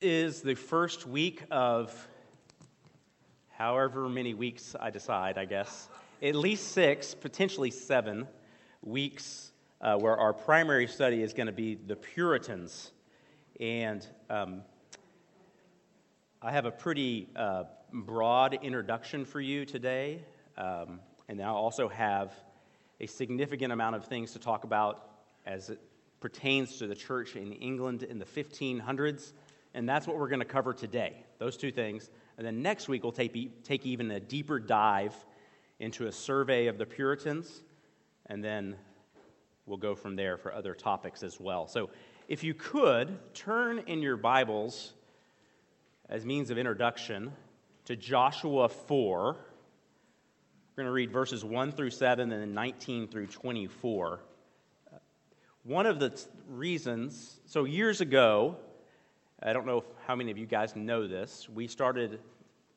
is the first week of however many weeks I decide, I guess. At least six, potentially seven weeks uh, where our primary study is going to be the Puritans. And um, I have a pretty uh, broad introduction for you today. Um, and I also have a significant amount of things to talk about as it pertains to the church in England in the 1500s. And that's what we're going to cover today, those two things. And then next week, we'll take, take even a deeper dive into a survey of the Puritans. And then we'll go from there for other topics as well. So if you could, turn in your Bibles as means of introduction to Joshua 4. We're going to read verses 1 through 7 and then 19 through 24. One of the reasons, so years ago, I don't know how many of you guys know this, we started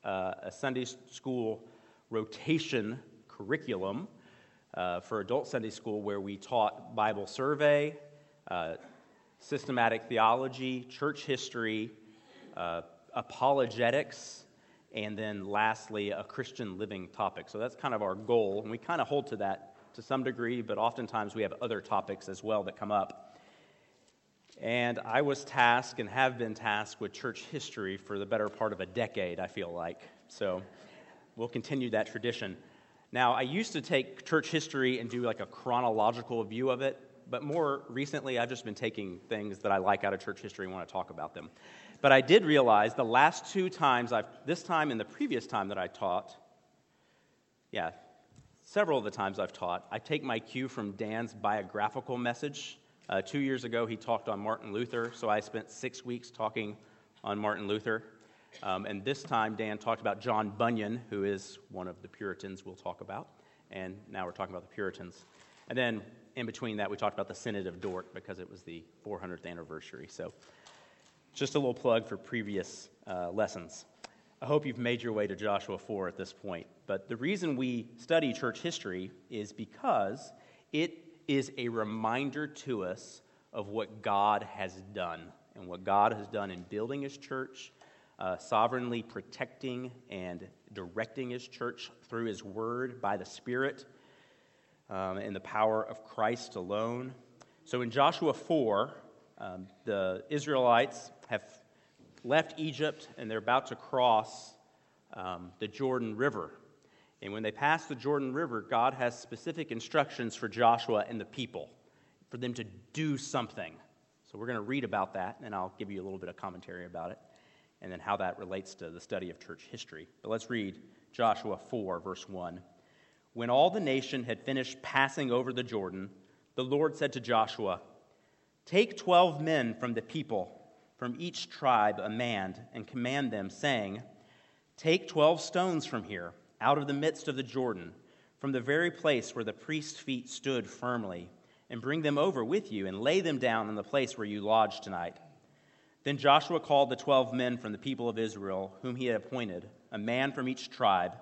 uh, a Sunday school rotation curriculum uh, for adult Sunday school where we taught Bible survey, uh, systematic theology, church history, uh, apologetics, and then lastly, a Christian living topic. So that's kind of our goal, and we kind of hold to that to some degree, but oftentimes we have other topics as well that come up. And I was tasked and have been tasked with church history for the better part of a decade, I feel like. So we'll continue that tradition. Now, I used to take church history and do like a chronological view of it, but more recently, I've just been taking things that I like out of church history and want to talk about them. But I did realize the last two times I've, this time and the previous time that I taught, yeah, several of the times I've taught, I take my cue from Dan's biographical message. Uh, two years ago, he talked on Martin Luther, so I spent six weeks talking on Martin Luther. Um, and this time, Dan talked about John Bunyan, who is one of the Puritans we'll talk about. And now we're talking about the Puritans. And then in between that, we talked about the Synod of Dort because it was the 400th anniversary. So just a little plug for previous uh, lessons. I hope you've made your way to Joshua 4 at this point. But the reason we study church history is because it is a reminder to us of what God has done and what God has done in building his church, uh, sovereignly protecting and directing his church through his word by the Spirit um, and the power of Christ alone. So in Joshua 4, um, the Israelites have left Egypt and they're about to cross um, the Jordan River. And when they pass the Jordan River, God has specific instructions for Joshua and the people for them to do something. So we're going to read about that, and I'll give you a little bit of commentary about it and then how that relates to the study of church history. But let's read Joshua 4, verse 1. When all the nation had finished passing over the Jordan, the Lord said to Joshua, Take 12 men from the people from each tribe a man, and command them, saying, Take twelve stones from here, out of the midst of the Jordan, from the very place where the priest's feet stood firmly, and bring them over with you, and lay them down in the place where you lodge tonight. Then Joshua called the twelve men from the people of Israel, whom he had appointed, a man from each tribe.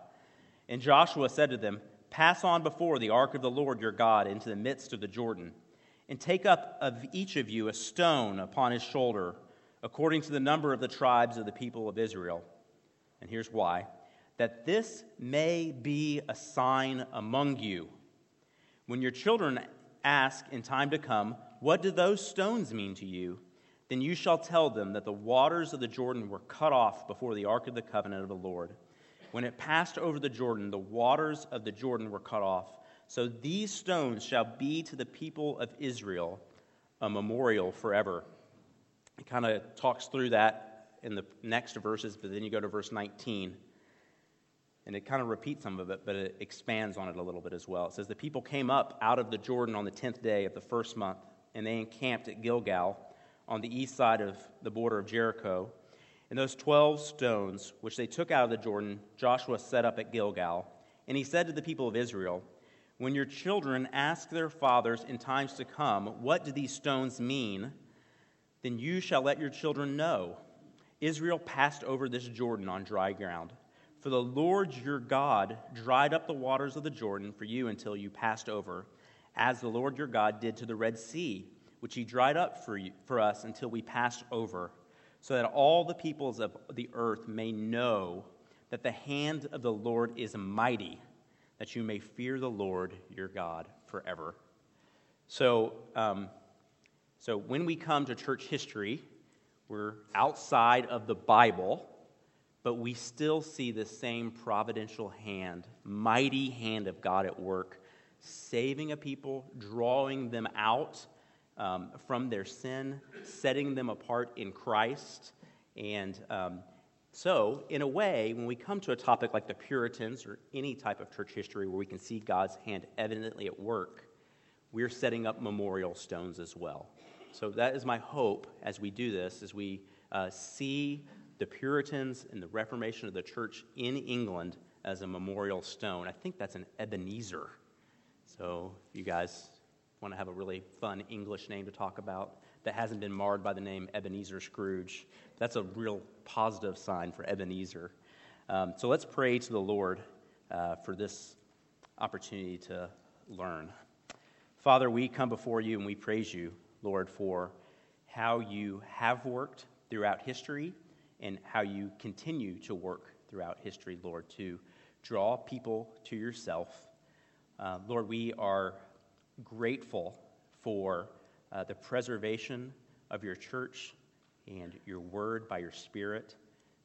And Joshua said to them, Pass on before the ark of the Lord your God into the midst of the Jordan, and take up of each of you a stone upon his shoulder according to the number of the tribes of the people of Israel. And here's why that this may be a sign among you. When your children ask in time to come, What do those stones mean to you? Then you shall tell them that the waters of the Jordan were cut off before the ark of the covenant of the Lord. When it passed over the Jordan, the waters of the Jordan were cut off. So these stones shall be to the people of Israel a memorial forever. It kind of talks through that in the next verses, but then you go to verse 19. And it kind of repeats some of it, but it expands on it a little bit as well. It says, The people came up out of the Jordan on the tenth day of the first month, and they encamped at Gilgal on the east side of the border of Jericho. And those twelve stones, which they took out of the Jordan, Joshua set up at Gilgal. And he said to the people of Israel, When your children ask their fathers in times to come, What do these stones mean? then you shall let your children know. Israel passed over this Jordan on dry ground. For the Lord your God dried up the waters of the Jordan for you until you passed over, as the Lord your God did to the Red Sea, which he dried up for, you, for us until we passed over. so that all the peoples of the earth may know that the hand of the Lord is mighty, that you may fear the Lord your God forever. So, um, so when we come to church history, we're outside of the Bible, but we still see the same providential hand, mighty hand of God at work, saving a people, drawing them out um, from their sin, setting them apart in Christ. And um, so, in a way, when we come to a topic like the Puritans or any type of church history where we can see God's hand evidently at work, we're setting up memorial stones as well. So, that is my hope as we do this, as we uh, see the Puritans and the Reformation of the church in England as a memorial stone. I think that's an Ebenezer. So, if you guys want to have a really fun English name to talk about that hasn't been marred by the name Ebenezer Scrooge. That's a real positive sign for Ebenezer. Um, so let's pray to the Lord uh, for this opportunity to learn. Father, we come before you and we praise you, Lord, for how you have worked throughout history and how you continue to work throughout history, Lord, to draw people to yourself. Uh, Lord, we are grateful for uh, the preservation of your church and your word by your spirit.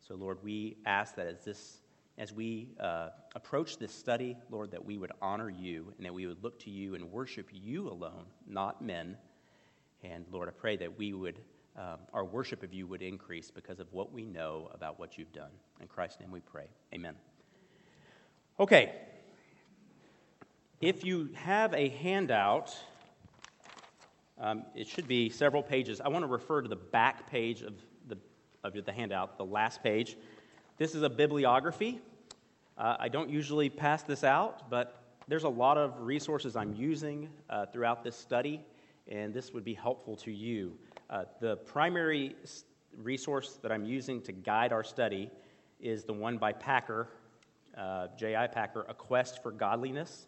So, Lord, we ask that as this as we uh, approach this study, Lord, that we would honor you and that we would look to you and worship you alone, not men. And Lord, I pray that we would, um, our worship of you would increase because of what we know about what you've done. In Christ's name we pray. Amen. Okay, if you have a handout, um, it should be several pages. I want to refer to the back page of the, of the handout, the last page. This is a bibliography. Uh, I don't usually pass this out, but there's a lot of resources I'm using uh, throughout this study, and this would be helpful to you. Uh, the primary resource that I'm using to guide our study is the one by Packer, uh, J.I. Packer, A Quest for Godliness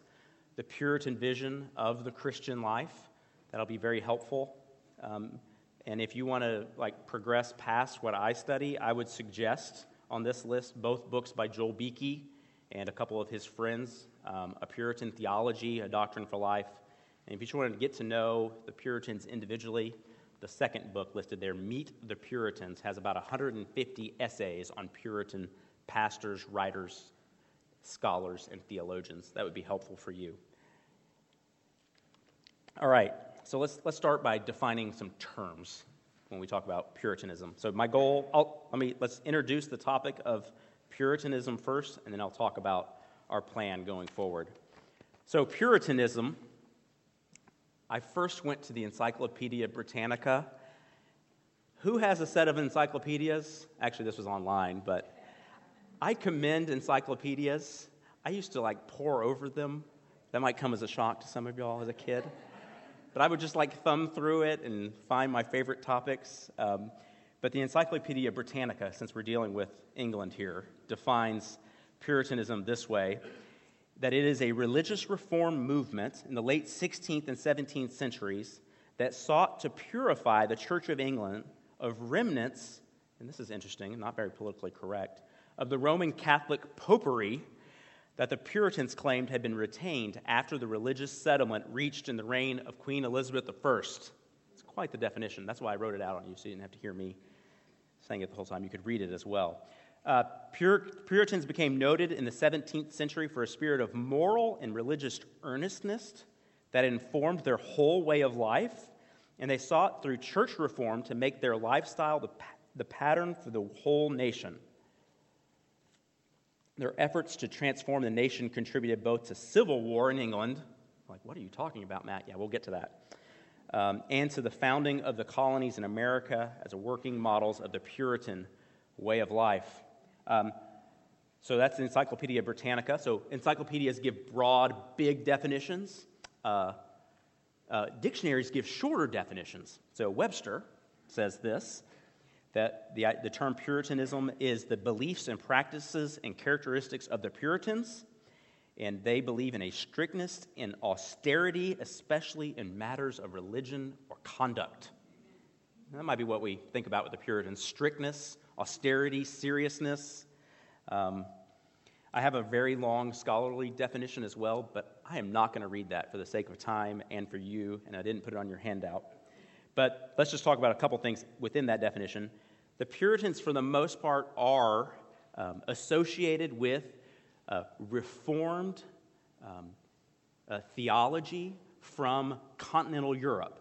the Puritan vision of the Christian life. That'll be very helpful. Um, and if you want to like progress past what I study, I would suggest on this list both books by Joel Beeke and a couple of his friends, um, A Puritan Theology, A Doctrine for Life. And if you just want to get to know the Puritans individually, the second book listed there, Meet the Puritans, has about 150 essays on Puritan pastors, writers, scholars and theologians. That would be helpful for you. All right, so let's, let's start by defining some terms when we talk about Puritanism. So my goal, I'll, let me, let's introduce the topic of Puritanism first, and then I'll talk about our plan going forward. So Puritanism, I first went to the Encyclopedia Britannica. Who has a set of encyclopedias? Actually, this was online, but I commend encyclopedias. I used to like pore over them. That might come as a shock to some of y'all as a kid. But I would just like thumb through it and find my favorite topics. Um, but the Encyclopedia Britannica, since we're dealing with England here, defines Puritanism this way that it is a religious reform movement in the late 16th and 17th centuries that sought to purify the Church of England of remnants, and this is interesting, not very politically correct, of the Roman Catholic popery that the Puritans claimed had been retained after the religious settlement reached in the reign of Queen Elizabeth I. It's quite the definition. That's why I wrote it out on you, so you didn't have to hear me saying it the whole time. You could read it as well. Uh, Pur- Puritans became noted in the 17th century for a spirit of moral and religious earnestness that informed their whole way of life, and they sought through church reform to make their lifestyle the, the pattern for the whole nation. Their efforts to transform the nation contributed both to civil war in England. Like, what are you talking about, Matt? Yeah, we'll get to that. Um, and to the founding of the colonies in America as working models of the Puritan way of life. Um, so that's the Encyclopedia Britannica. So encyclopedias give broad, big definitions. Uh, uh, dictionaries give shorter definitions. So Webster says this that the, the term Puritanism is the beliefs and practices and characteristics of the Puritans, and they believe in a strictness and austerity, especially in matters of religion or conduct. That might be what we think about with the Puritans strictness, austerity, seriousness. Um, I have a very long scholarly definition as well, but I am not going to read that for the sake of time and for you, and I didn't put it on your handout. But let's just talk about a couple things within that definition. The Puritans, for the most part, are um, associated with reformed um, theology from continental Europe,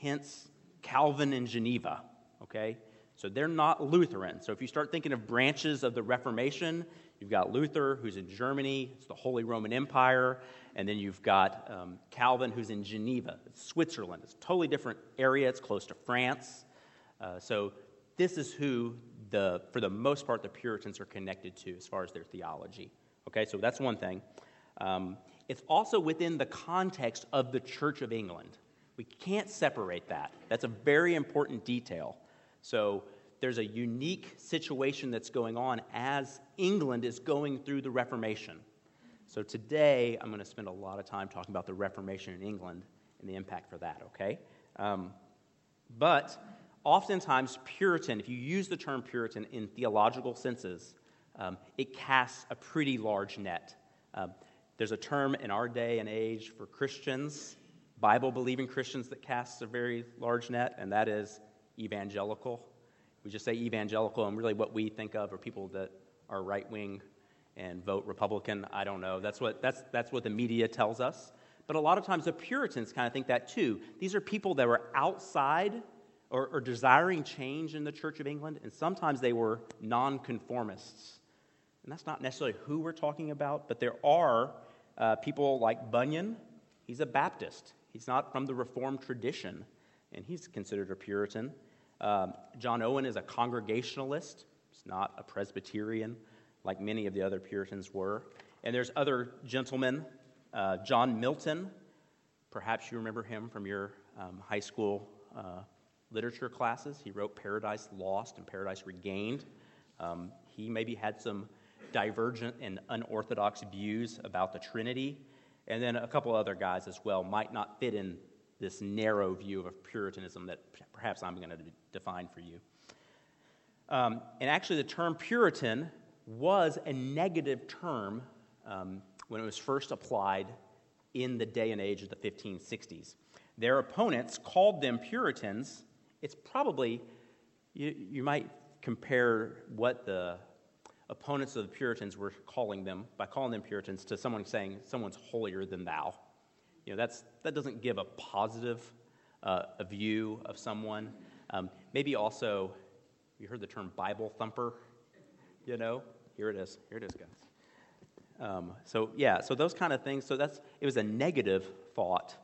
hence Calvin and Geneva. Okay? So they're not Lutheran. So if you start thinking of branches of the Reformation, You've got Luther, who's in Germany, it's the Holy Roman Empire, and then you've got um, Calvin, who's in Geneva, it's Switzerland. It's a totally different area, it's close to France. Uh, so this is who, the, for the most part, the Puritans are connected to as far as their theology. Okay, so that's one thing. Um, it's also within the context of the Church of England. We can't separate that. That's a very important detail. So there's a unique situation that's going on as England is going through the Reformation. So today, I'm going to spend a lot of time talking about the Reformation in England and the impact for that, okay? Um, but oftentimes, Puritan, if you use the term Puritan in theological senses, um, it casts a pretty large net. Um, there's a term in our day and age for Christians, Bible believing Christians, that casts a very large net, and that is evangelical we just say evangelical, and really what we think of are people that are right wing and vote Republican. I don't know. That's what, that's, that's what the media tells us. But a lot of times the Puritans kind of think that too. These are people that were outside or, or desiring change in the Church of England, and sometimes they were nonconformists. And that's not necessarily who we're talking about, but there are uh, people like Bunyan. He's a Baptist, he's not from the Reformed tradition, and he's considered a Puritan. Um, John Owen is a Congregationalist, he's not a Presbyterian like many of the other Puritans were. And there's other gentlemen, uh, John Milton, perhaps you remember him from your um, high school uh, literature classes. He wrote Paradise Lost and Paradise Regained. Um, he maybe had some divergent and unorthodox views about the Trinity. And then a couple other guys as well might not fit in this narrow view of Puritanism that perhaps I'm going to define for you. Um, and actually, the term Puritan was a negative term um, when it was first applied in the day and age of the 1560s. Their opponents called them Puritans. It's probably, you, you might compare what the opponents of the Puritans were calling them by calling them Puritans to someone saying someone's holier than thou. You know, that's, that doesn't give a positive uh, a view of someone. Um, maybe also, you heard the term Bible thumper, you know? Here it is. Here it is, guys. Um, so, yeah, so those kind of things. So, that's, it was a negative thought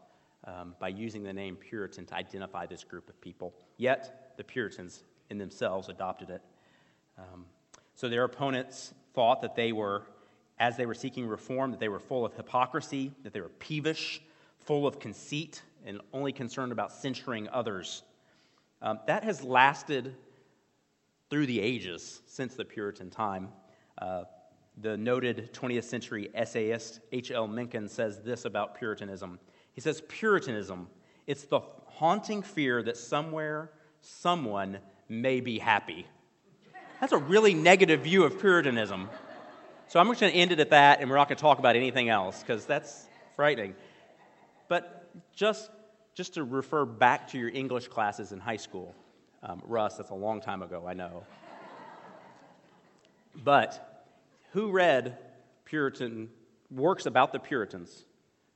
um, by using the name Puritan to identify this group of people. Yet, the Puritans in themselves adopted it. Um, so, their opponents thought that they were, as they were seeking reform, that they were full of hypocrisy, that they were peevish, full of conceit and only concerned about censuring others. Um, that has lasted through the ages since the Puritan time. Uh, the noted 20th century essayist H.L. Mencken says this about Puritanism. He says, Puritanism, it's the haunting fear that somewhere, someone may be happy. That's a really negative view of Puritanism. So I'm just going to end it at that, and we're not going to talk about anything else because that's frightening. But just, just to refer back to your English classes in high school, um, Russ, that's a long time ago, I know. but who read Puritan works about the Puritans?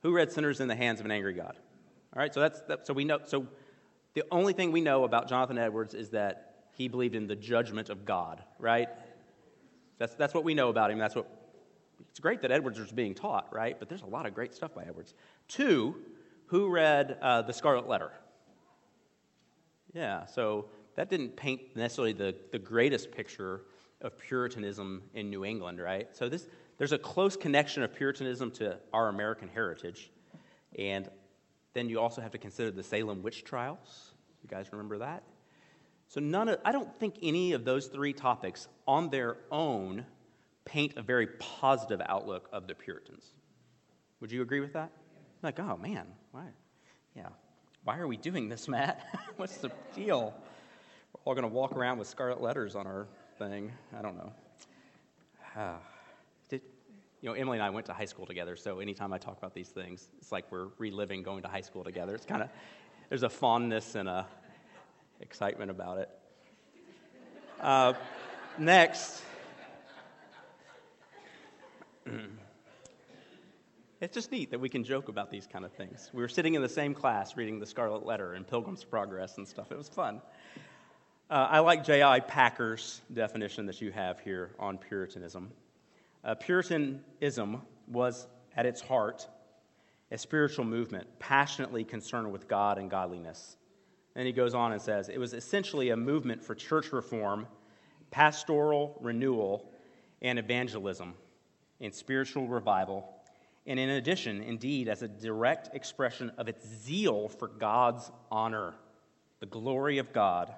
Who read Sinners in the Hands of an Angry God? All right, so that's that, so we know. So the only thing we know about Jonathan Edwards is that he believed in the judgment of God. Right? That's that's what we know about him. That's what it's great that Edwards was being taught, right? But there's a lot of great stuff by Edwards. Two, who read uh, The Scarlet Letter? Yeah, so that didn't paint necessarily the, the greatest picture of Puritanism in New England, right? So this, there's a close connection of Puritanism to our American heritage. And then you also have to consider the Salem witch trials. You guys remember that? So none of, I don't think any of those three topics on their own paint a very positive outlook of the Puritans. Would you agree with that? Like, oh man, why? Yeah. Why are we doing this, Matt? What's the deal? We're all going to walk around with scarlet letters on our thing. I don't know. Did, you know, Emily and I went to high school together, so anytime I talk about these things, it's like we're reliving going to high school together. It's kind of, there's a fondness and a excitement about it. Uh, next. It's just neat that we can joke about these kind of things. We were sitting in the same class reading the Scarlet Letter and Pilgrim's Progress and stuff. It was fun. Uh, I like J.I. Packer's definition that you have here on Puritanism. Uh, Puritanism was, at its heart, a spiritual movement passionately concerned with God and godliness. And he goes on and says it was essentially a movement for church reform, pastoral renewal, and evangelism, and spiritual revival and in addition, indeed, as a direct expression of its zeal for God's honor, the glory of God,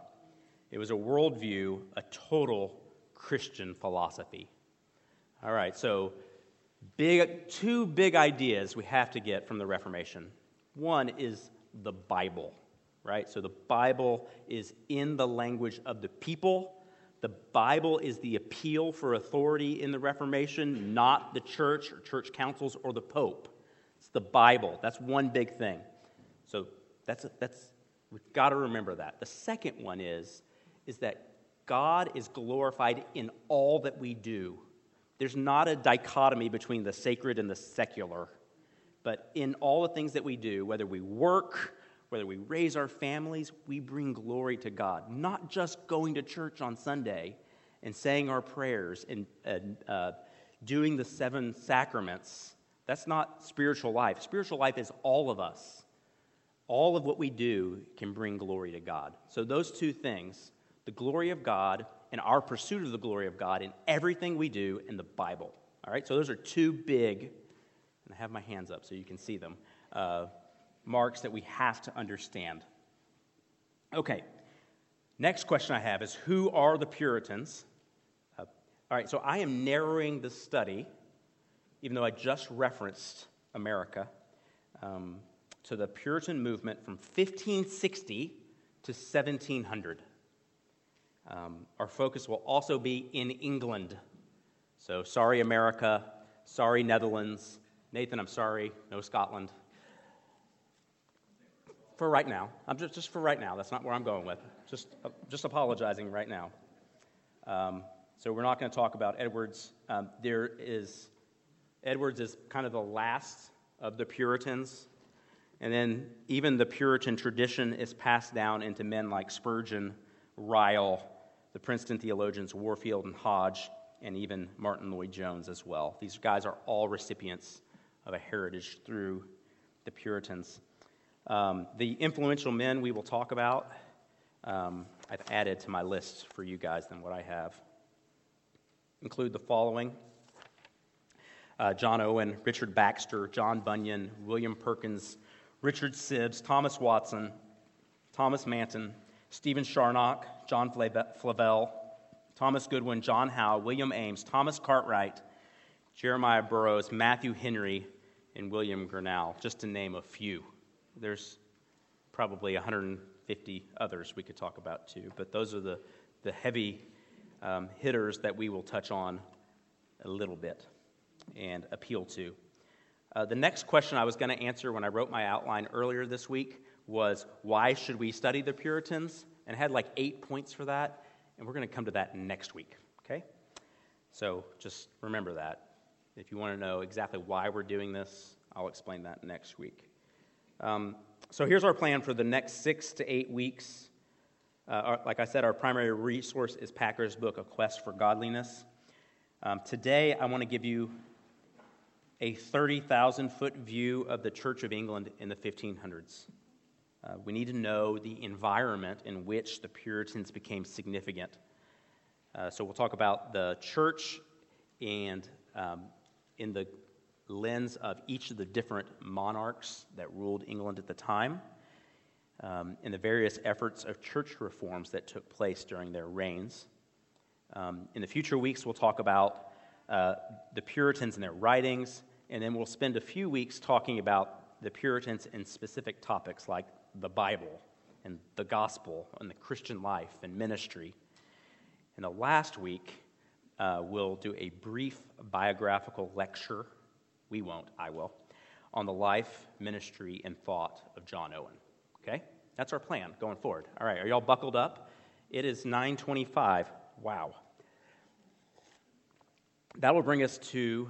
it was a worldview, a total Christian philosophy. All right, so big, two big ideas we have to get from the Reformation. One is the Bible, right? So the Bible is in the language of the people the Bible is the appeal for authority in the Reformation, not the church or church councils or the Pope. It's the Bible. That's one big thing. So that's, that's we've got to remember that. The second one is, is that God is glorified in all that we do. There's not a dichotomy between the sacred and the secular. But in all the things that we do, whether we work, whether we raise our families, we bring glory to God. Not just going to church on Sunday and saying our prayers and, and uh, doing the seven sacraments. That's not spiritual life. Spiritual life is all of us. All of what we do can bring glory to God. So, those two things the glory of God and our pursuit of the glory of God in everything we do in the Bible. All right, so those are two big, and I have my hands up so you can see them. Uh, marks that we have to understand. Okay, next question I have is Who are the Puritans? Uh, all right, so I am narrowing the study, even though I just referenced America, um, to the Puritan movement from 1560 to 1700. Um, our focus will also be in England. So, sorry, America. Sorry, Netherlands. Nathan, I'm sorry. No Scotland for right now. I'm just, just for right now. That's not where I'm going with. Just, just apologizing right now. Um, so we're not going to talk about Edwards. Um, there is Edwards is kind of the last of the Puritans, and then even the Puritan tradition is passed down into men like Spurgeon, Ryle, the Princeton theologians Warfield and Hodge, and even Martyn Lloyd-Jones as well. These guys are all recipients of a heritage through the Puritans. Um, the influential men we will talk about, um, I've added to my list for you guys than what I have. Include the following uh, John Owen, Richard Baxter, John Bunyan, William Perkins, Richard Sibbes, Thomas Watson, Thomas Manton, Stephen Charnock, John Flavel, Thomas Goodwin, John Howe, William Ames, Thomas Cartwright, Jeremiah Burroughs, Matthew Henry, and William Gurnall, just to name a few. There's probably 150 others we could talk about too, but those are the, the heavy um, hitters that we will touch on a little bit and appeal to. Uh, the next question I was going to answer when I wrote my outline earlier this week was why should we study the Puritans? And I had like eight points for that, and we're going to come to that next week, okay? So just remember that. If you want to know exactly why we're doing this, I'll explain that next week. Um, so here's our plan for the next six to eight weeks. Uh, our, like I said, our primary resource is Packer's book, A Quest for Godliness. Um, today, I want to give you a 30,000 foot view of the Church of England in the 1500s. Uh, we need to know the environment in which the Puritans became significant. Uh, so we'll talk about the church and um, in the lens of each of the different monarchs that ruled England at the time um, and the various efforts of church reforms that took place during their reigns. Um, in the future weeks, we'll talk about uh, the Puritans and their writings, and then we'll spend a few weeks talking about the Puritans in specific topics like the Bible and the gospel and the Christian life and ministry. In the last week, uh, we'll do a brief biographical lecture. We won't, I will, on the life, ministry, and thought of John Owen. Okay? That's our plan going forward. All right, are y'all buckled up? It is 925. Wow. That will bring us to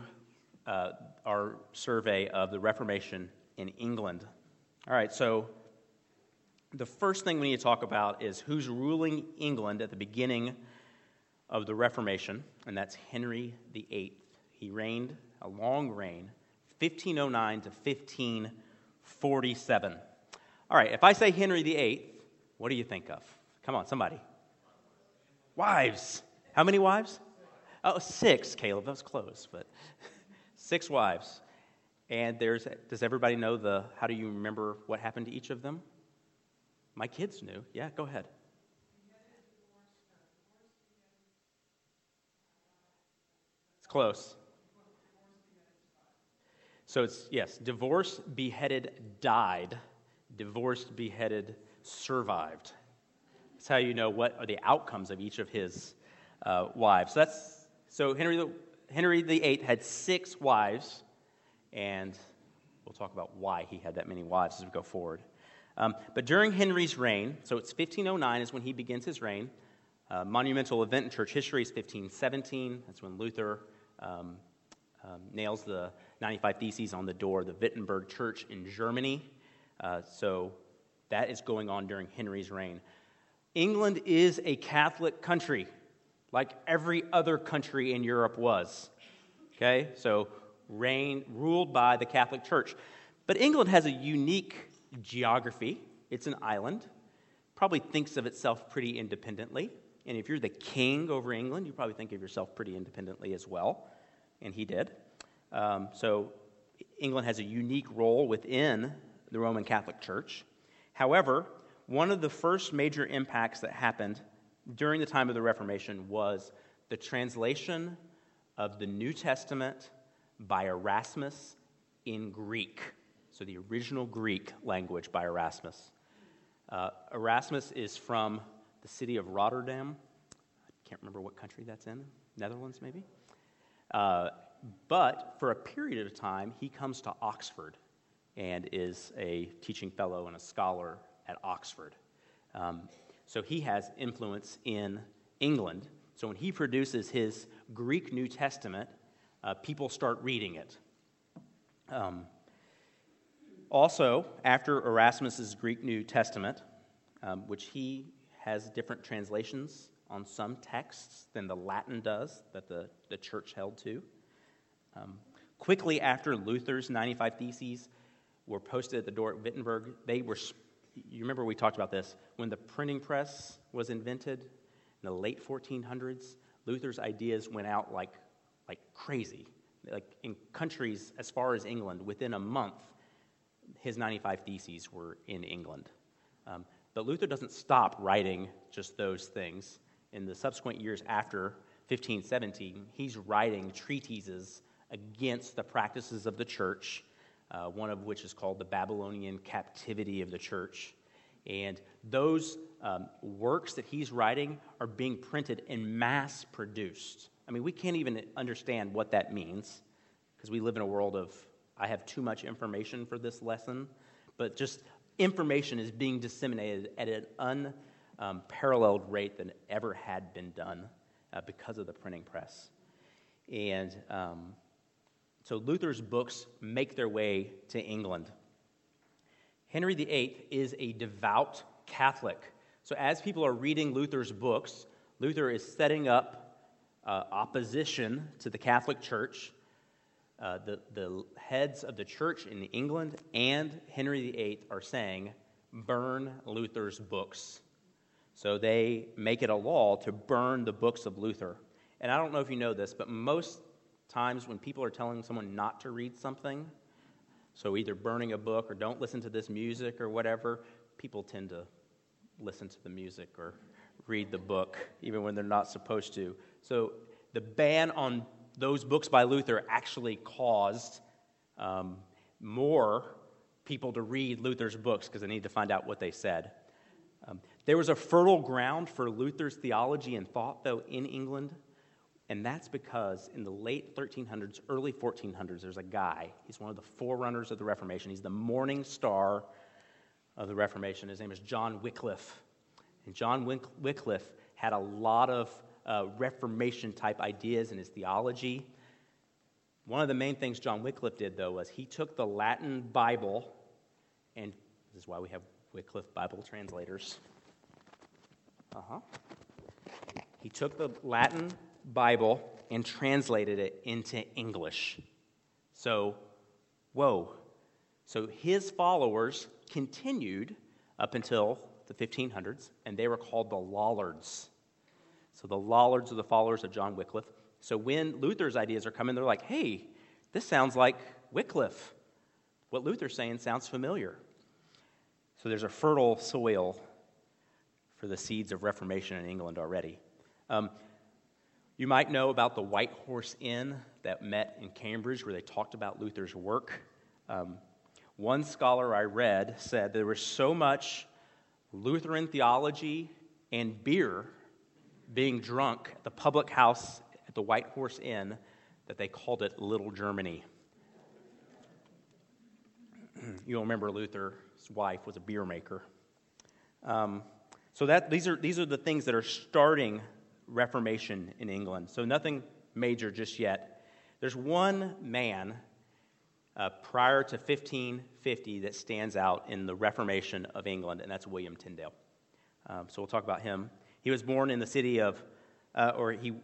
uh, our survey of the Reformation in England. All right, so the first thing we need to talk about is who's ruling England at the beginning of the Reformation, and that's Henry VIII. He reigned a long reign, 1509 to 1547. All right, if I say Henry VIII, what do you think of? Come on, somebody. Wives. How many wives? Oh, six, Caleb. That was close, but six wives. And there's, does everybody know the, how do you remember what happened to each of them? My kids knew. Yeah, go ahead. It's close. So it's, yes, divorced, beheaded, died. Divorced, beheaded, survived. That's how you know what are the outcomes of each of his uh, wives. So that's so Henry the, Henry VIII had six wives, and we'll talk about why he had that many wives as we go forward. Um, but during Henry's reign, so it's 1509 is when he begins his reign. Uh, monumental event in church history is 1517. That's when Luther um, um, nails the 95 Theses on the door the Wittenberg Church in Germany. Uh, so that is going on during Henry's reign. England is a Catholic country, like every other country in Europe was. Okay, so reign ruled by the Catholic Church. But England has a unique geography. It's an island. Probably thinks of itself pretty independently. And if you're the king over England, you probably think of yourself pretty independently as well. And he did. Um, so England has a unique role within the Roman Catholic Church. However, one of the first major impacts that happened during the time of the Reformation was the translation of the New Testament by Erasmus in Greek. So, the original Greek language by Erasmus. Uh, Erasmus is from the city of Rotterdam. I can't remember what country that's in. Netherlands, maybe? Uh, but for a period of time, he comes to Oxford and is a teaching fellow and a scholar at Oxford. Um, so he has influence in England. So when he produces his Greek New Testament, uh, people start reading it. Um, also, after Erasmus's Greek New Testament, um, which he has different translations on some texts than the Latin does that the, the church held to. Um, quickly after Luther's 95 Theses were posted at the door at Wittenberg, they were, you remember we talked about this, when the printing press was invented in the late 1400s, Luther's ideas went out like, like crazy. Like in countries as far as England, within a month, his 95 Theses were in England. Um, but Luther doesn't stop writing just those things. In the subsequent years after 1517, he's writing treatises against the practices of the church, uh, one of which is called the Babylonian Captivity of the Church. And those um, works that he's writing are being printed and mass produced. I mean, we can't even understand what that means because we live in a world of I have too much information for this lesson, but just information is being disseminated at an unparalleled rate than ever had been done uh, because of the printing press. And um, so Luther's books make their way to England. Henry VIII is a devout Catholic. So as people are reading Luther's books, Luther is setting up uh, opposition to the Catholic Church uh, the, the heads of the church in England and Henry VIII are saying, burn Luther's books. So they make it a law to burn the books of Luther. And I don't know if you know this, but most times when people are telling someone not to read something, so either burning a book or don't listen to this music or whatever, people tend to listen to the music or read the book, even when they're not supposed to. So the ban on those books by Luther actually caused um, more people to read Luther's books because they needed to find out what they said. Um, there was a fertile ground for Luther's theology and thought, though, in England, and that's because in the late 1300s, early 1400s, there's a guy. He's one of the forerunners of the Reformation. He's the morning star of the Reformation. His name is John Wycliffe. And John Wycliffe had a lot of uh, Reformation type ideas in his theology. One of the main things John Wycliffe did, though, was he took the Latin Bible, and this is why we have Wycliffe Bible translators. Uh huh. He took the Latin Bible and translated it into English. So, whoa. So his followers continued up until the 1500s, and they were called the Lollards. So the Lollards are the followers of John Wycliffe. So when Luther's ideas are coming, they're like, hey, this sounds like Wycliffe. What Luther's saying sounds familiar. So there's a fertile soil for the seeds of Reformation in England already. Um, you might know about the White Horse Inn that met in Cambridge where they talked about Luther's work. Um, one scholar I read said there was so much Lutheran theology and beer being drunk at the public house at the White Horse Inn that they called it Little Germany. You'll remember Luther's wife was a beer maker. Um, so that, these, are, these are the things that are starting Reformation in England. So nothing major just yet. There's one man uh, prior to 1550 that stands out in the Reformation of England, and that's William Tyndale. Um, so we'll talk about him. He was born in the city of, uh, or he,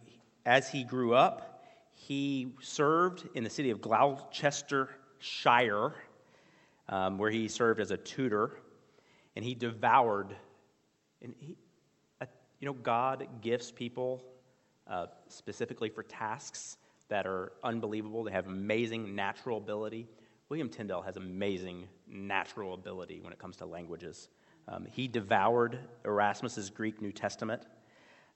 as he grew up, he served in the city of Gloucestershire, um, where he served as a tutor, and he devoured. And he, you know, God gifts people uh, specifically for tasks that are unbelievable. They have amazing natural ability. William Tyndale has amazing natural ability when it comes to languages. Um, he devoured Erasmus's Greek New Testament,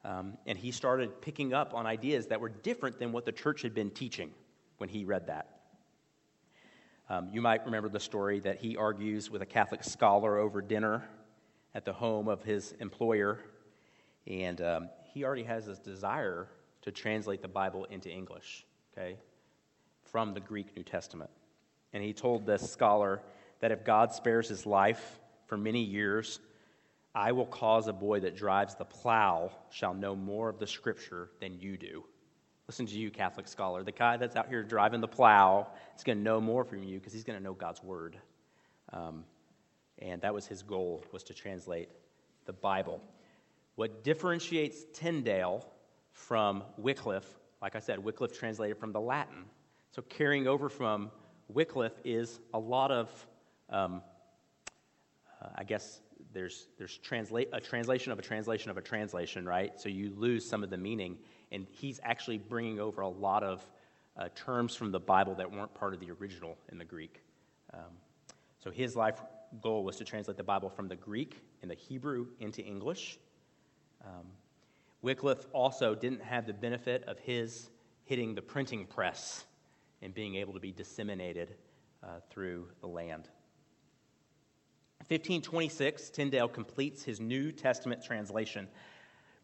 um, and he started picking up on ideas that were different than what the church had been teaching when he read that. Um, you might remember the story that he argues with a Catholic scholar over dinner at the home of his employer, and um, he already has this desire to translate the Bible into English, okay, from the Greek New Testament. And he told this scholar that if God spares his life, for many years, I will cause a boy that drives the plow shall know more of the scripture than you do. Listen to you, Catholic scholar. The guy that's out here driving the plow is going to know more from you because he's going to know God's word. Um, and that was his goal, was to translate the Bible. What differentiates Tyndale from Wycliffe, like I said, Wycliffe translated from the Latin. So carrying over from Wycliffe is a lot of um, uh, I guess there's, there's transla- a translation of a translation of a translation, right? So you lose some of the meaning. And he's actually bringing over a lot of uh, terms from the Bible that weren't part of the original in the Greek. Um, so his life goal was to translate the Bible from the Greek and the Hebrew into English. Um, Wycliffe also didn't have the benefit of his hitting the printing press and being able to be disseminated uh, through the land. 1526, Tyndale completes his New Testament translation.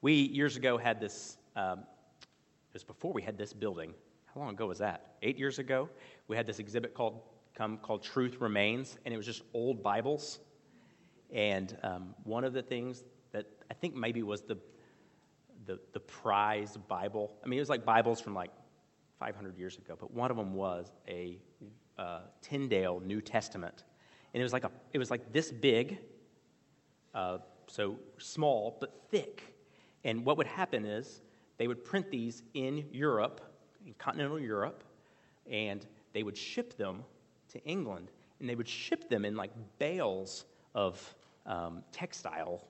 We, years ago, had this, um, it was before we had this building. How long ago was that? Eight years ago? We had this exhibit called, come, called Truth Remains, and it was just old Bibles. And um, one of the things I think maybe was the, the, the prize Bible, I mean, it was like Bibles from like 500 years ago, but one of them was a uh, Tyndale New Testament and it was like a it was like this big, uh, so small but thick. And what would happen is they would print these in Europe, in continental Europe, and they would ship them to England, and they would ship them in like bales of um, textile.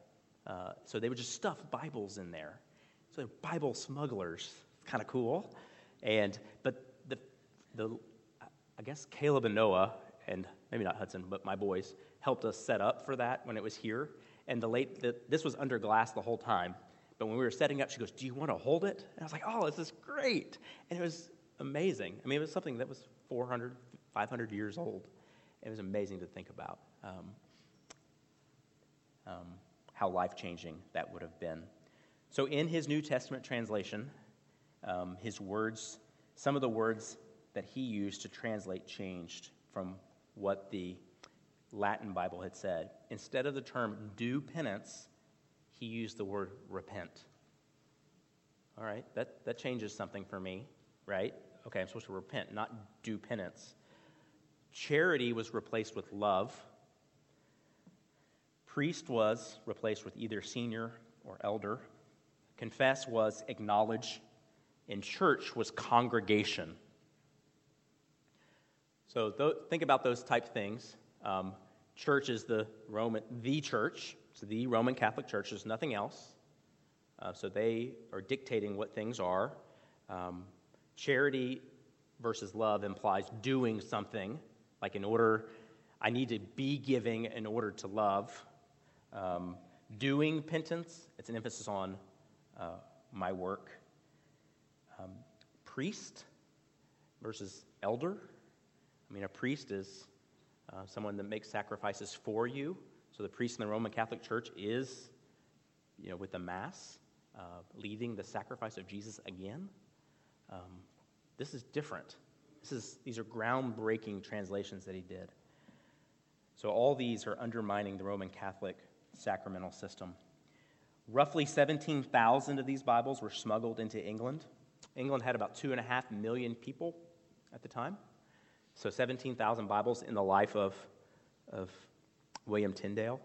Uh, so they would just stuff Bibles in there. So they're Bible smugglers, kind of cool. And but the the I guess Caleb and Noah and maybe not Hudson, but my boys helped us set up for that when it was here. And the late, the, this was under glass the whole time. But when we were setting up, she goes, Do you want to hold it? And I was like, Oh, this is great. And it was amazing. I mean, it was something that was 400, 500 years old. It was amazing to think about. Um, um, how life changing that would have been. So, in his New Testament translation, um, his words, some of the words that he used to translate changed from what the Latin Bible had said. Instead of the term do penance, he used the word repent. All right, that, that changes something for me, right? Okay, I'm supposed to repent, not do penance. Charity was replaced with love. Priest was replaced with either senior or elder. Confess was acknowledge. And church was congregation. So th- think about those type things. Um, church is the Roman, the church. It's the Roman Catholic Church. There's nothing else. Uh, so they are dictating what things are. Um, charity versus love implies doing something, like in order, I need to be giving in order to love. Um, doing penance, it's an emphasis on uh, my work. Um, priest versus elder. I mean, a priest is uh, someone that makes sacrifices for you. So the priest in the Roman Catholic Church is, you know, with the Mass uh, leading the sacrifice of Jesus again. Um, this is different. This is, these are groundbreaking translations that he did. So all these are undermining the Roman Catholic sacramental system. Roughly 17,000 of these Bibles were smuggled into England. England had about two and a half million people at the time. So 17,000 Bibles in the life of, of William Tyndale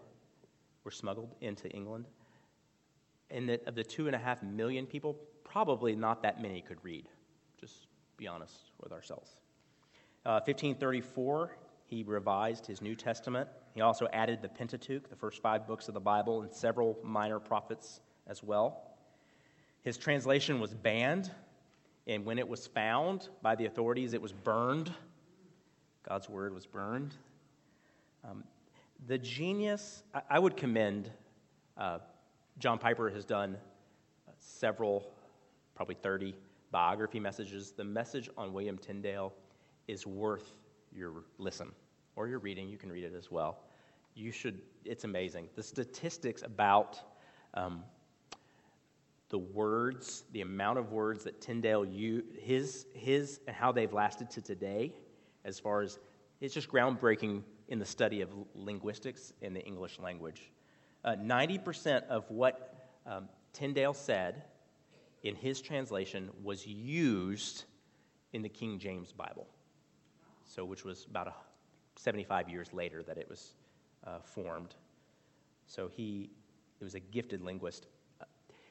were smuggled into England and that of the two and a half million people, probably not that many could read. Just be honest with ourselves. Uh, 1534, he revised his New Testament. He also added the Pentateuch, the first five books of the Bible, and several minor prophets as well. His translation was banned, and when it was found by the authorities, it was burned. God's word was burned. Um, the genius, I, I would commend uh, John Piper has done several, probably 30 biography messages. The message on William Tyndale is worth your listen or your reading. You can read it as well. You should, it's amazing. The statistics about um, the words, the amount of words that Tyndale used, his, his, and how they've lasted to today, as far as it's just groundbreaking in the study of linguistics in the English language. Uh, 90% of what um, Tyndale said in his translation was used in the King James Bible, so which was about a, 75 years later that it was uh, formed. So he, he was a gifted linguist.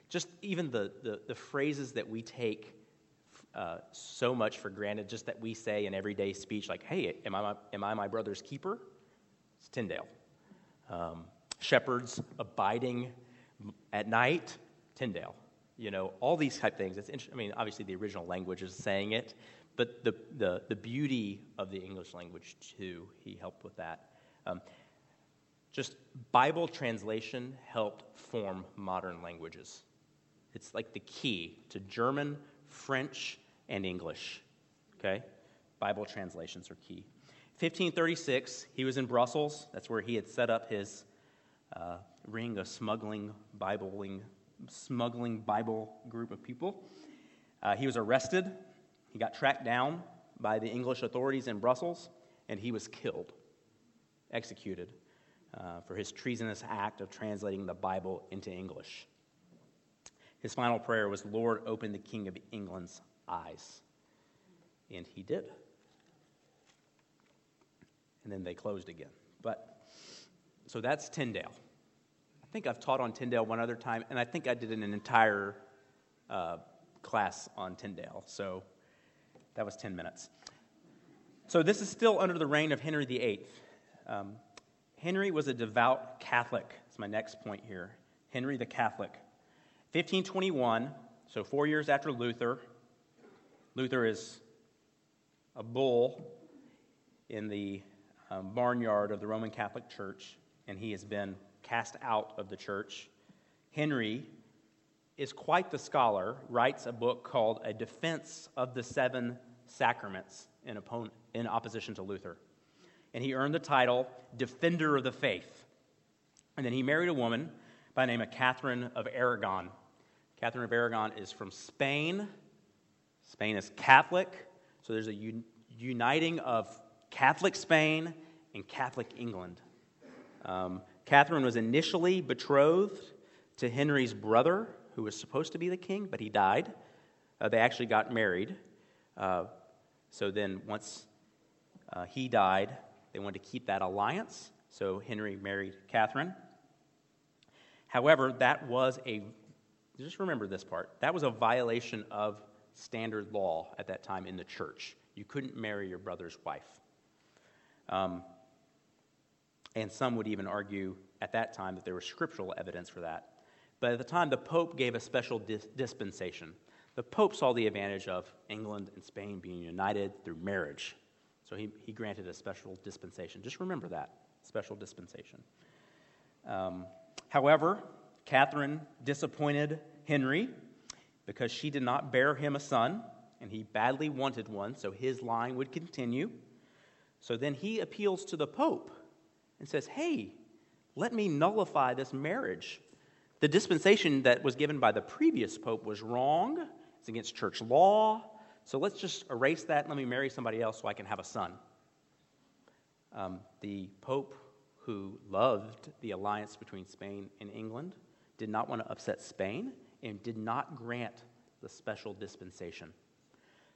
Just even the, the, the, phrases that we take uh, so much for granted, just that we say in everyday speech, like, hey, am I my, am I my brother's keeper? It's Tyndale. Um, shepherds abiding at night, Tyndale. You know, all these type things. It's I mean, obviously the original language is saying it, but the, the, the beauty of the English language, too, he helped with that. Um, just Bible translation helped form modern languages. It's like the key to German, French, and English. Okay? Bible translations are key. 1536, he was in Brussels. That's where he had set up his uh, ring of smuggling Bibling, smuggling Bible group of people. Uh, he was arrested. He got tracked down by the English authorities in Brussels, and he was killed, executed uh, for his treasonous act of translating the Bible into English. His final prayer was, Lord, open the King of England's eyes. And he did. And then they closed again. But so that's Tyndale. I think I've taught on Tyndale one other time, and I think I did an entire uh, class on Tyndale. So that was 10 minutes. So this is still under the reign of Henry VIII. Um, Henry was a devout Catholic. That's my next point here. Henry the Catholic. 1521, so four years after Luther, Luther is a bull in the um, barnyard of the Roman Catholic Church and he has been cast out of the church. Henry is quite the scholar, writes a book called A Defense of the Seven Sacraments in, opponent, in opposition to Luther. And he earned the title Defender of the Faith. And then he married a woman by name of Catherine of Aragon. Catherine of Aragon is from Spain. Spain is Catholic, so there's a un- uniting of Catholic Spain and Catholic England. Um, Catherine was initially betrothed to Henry's brother, who was supposed to be the king, but he died. Uh, they actually got married. Uh, so then, once uh, he died, they wanted to keep that alliance. So Henry married Catherine. However, that was a, just remember this part, that was a violation of standard law at that time in the church. You couldn't marry your brother's wife. Um, and some would even argue at that time that there was scriptural evidence for that. But at the time, the Pope gave a special dis- dispensation. The Pope saw the advantage of England and Spain being united through marriage. So he, he granted a special dispensation. Just remember that special dispensation. Um, however, Catherine disappointed Henry because she did not bear him a son, and he badly wanted one, so his line would continue. So then he appeals to the Pope and says, Hey, let me nullify this marriage. The dispensation that was given by the previous Pope was wrong, it's against church law. So let's just erase that let me marry somebody else so I can have a son. Um, the Pope, who loved the alliance between Spain and England, did not want to upset Spain and did not grant the special dispensation.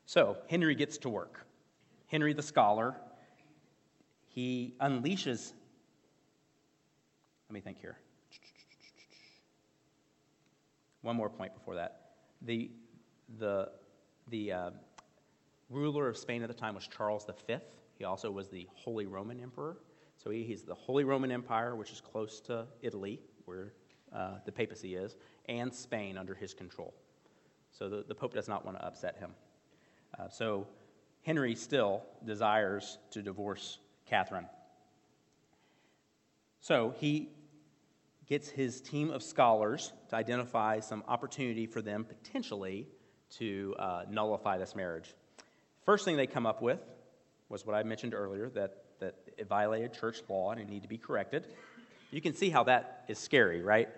So Henry gets to work. Henry the scholar, he unleashes. Let me think here. One more point before that. The, the, the uh, ruler of Spain at the time was Charles V. He also was the Holy Roman Emperor. So he, he's the Holy Roman Empire, which is close to Italy, where uh, the papacy is, and Spain under his control. So the, the Pope does not want to upset him. Uh, so Henry still desires to divorce Catherine. So he gets his team of scholars to identify some opportunity for them potentially to uh, nullify this marriage. First thing they come up with was what I mentioned earlier that, that it violated church law and it needed to be corrected. You can see how that is scary, right?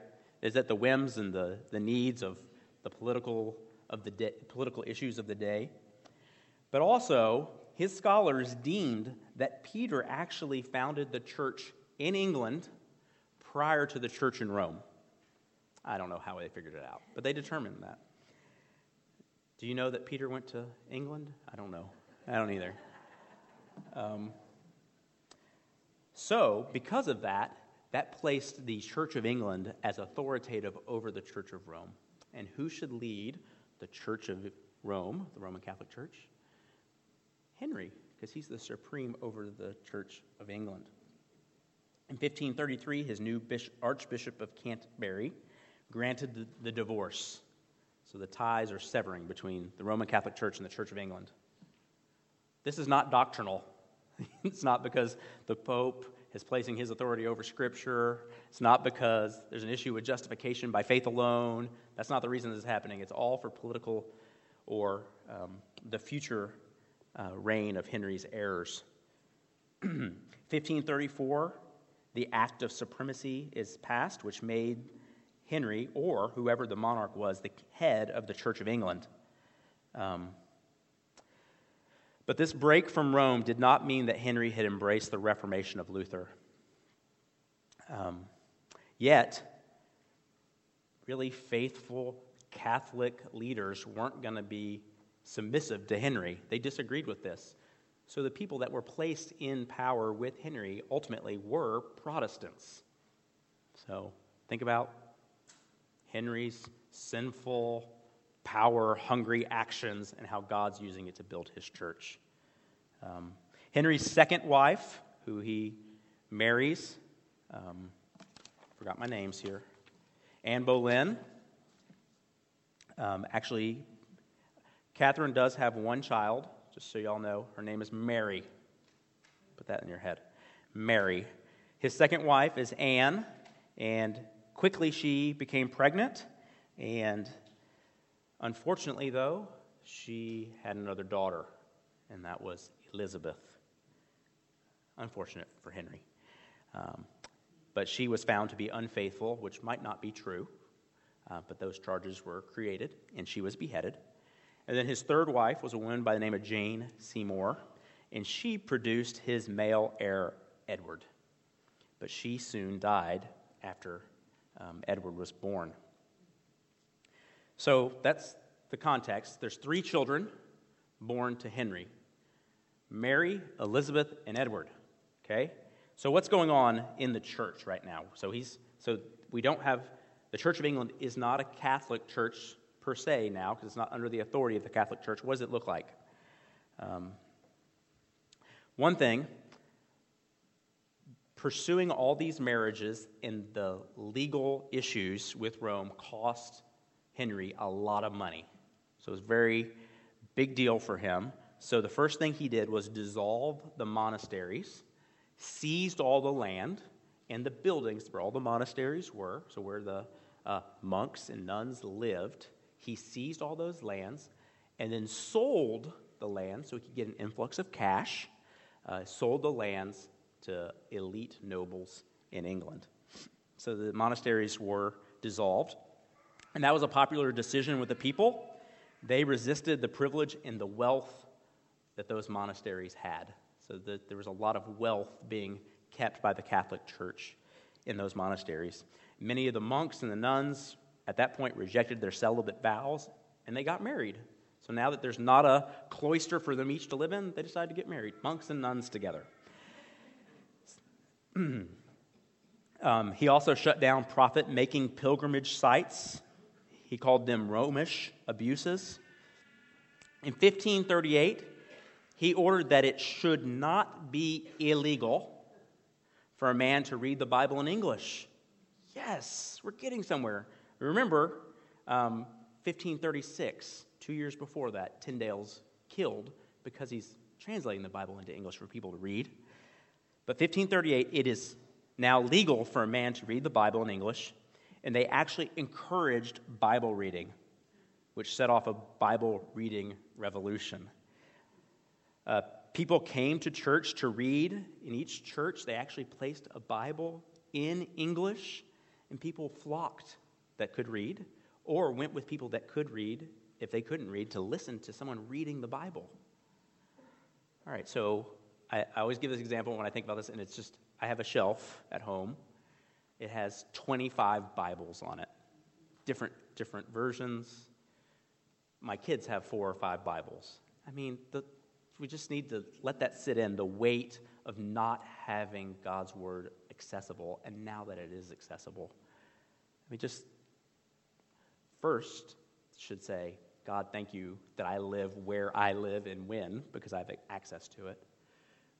Is that the whims and the, the needs of the political, of the de- political issues of the day. But also, his scholars deemed that Peter actually founded the church in England prior to the church in Rome. I don't know how they figured it out, but they determined that. Do you know that Peter went to England? I don't know. I don't either. Um, so, because of that, that placed the Church of England as authoritative over the Church of Rome. And who should lead the Church of Rome, the Roman Catholic Church? Henry, because he's the supreme over the Church of England. In 1533, his new bishop, Archbishop of Canterbury granted the, the divorce. So the ties are severing between the Roman Catholic Church and the Church of England. This is not doctrinal. it's not because the Pope is placing his authority over Scripture. It's not because there's an issue with justification by faith alone. That's not the reason this is happening. It's all for political or um, the future uh, reign of Henry's heirs. 1534, the Act of Supremacy is passed, which made Henry, or whoever the monarch was, the head of the Church of England. Um, but this break from Rome did not mean that Henry had embraced the Reformation of Luther. Um, yet, really faithful Catholic leaders weren't going to be submissive to Henry. They disagreed with this. So the people that were placed in power with Henry ultimately were Protestants. So think about Henry's sinful, power hungry actions and how God's using it to build his church. Um, Henry's second wife, who he marries, um, forgot my names here, Anne Boleyn. Um, actually, Catherine does have one child, just so y'all know. Her name is Mary. Put that in your head. Mary. His second wife is Anne, and quickly she became pregnant and Unfortunately, though, she had another daughter, and that was Elizabeth. Unfortunate for Henry. Um, but she was found to be unfaithful, which might not be true. Uh, but those charges were created, and she was beheaded. And then his third wife was a woman by the name of Jane Seymour, and she produced his male heir, Edward. But she soon died after um, Edward was born. So that's the context. There's three children born to Henry Mary, Elizabeth, and Edward. Okay? So what's going on in the church right now? So he's so we don't have the Church of England is not a Catholic church per se now because it's not under the authority of the Catholic Church. What does it look like? Um, one thing, pursuing all these marriages and the legal issues with Rome cost Henry a lot of money. So it was a very big deal for him. So the first thing he did was dissolve the monasteries, seized all the land and the buildings where all the monasteries were, so where the uh, monks and nuns lived. He seized all those lands and then sold the land so he could get an influx of cash, uh, sold the lands to elite nobles in England. So the monasteries were dissolved. And that was a popular decision with the people. They resisted the privilege and the wealth that those monasteries had. So that there was a lot of wealth being kept by the Catholic Church in those monasteries. Many of the monks and the nuns at that point rejected their celibate vows and they got married. So now that there's not a cloister for them each to live in, they decided to get married, monks and nuns together. um, he also shut down profit making pilgrimage sites. He called them Romish abuses. In 1538, he ordered that it should not be illegal for a man to read the Bible in English. Yes, we're getting somewhere. Remember, um, 1536, two years before that, Tyndale's killed because he's translating the Bible into English for people to read. But 1538, it is now legal for a man to read the Bible in English, and they actually encouraged Bible reading, which set off a Bible reading revolution. Uh, people came to church to read. In each church, they actually placed a Bible in English, and people flocked that could read, or went with people that could read, if they couldn't read, to listen to someone reading the Bible. All right, so I, I always give this example when I think about this, and it's just I have a shelf at home. It has 25 Bibles on it, different, different versions. My kids have four or five Bibles. I mean, the, we just need to let that sit in the weight of not having God's word accessible, and now that it is accessible. I mean, just first should say, God, thank you that I live where I live and when, because I have access to it.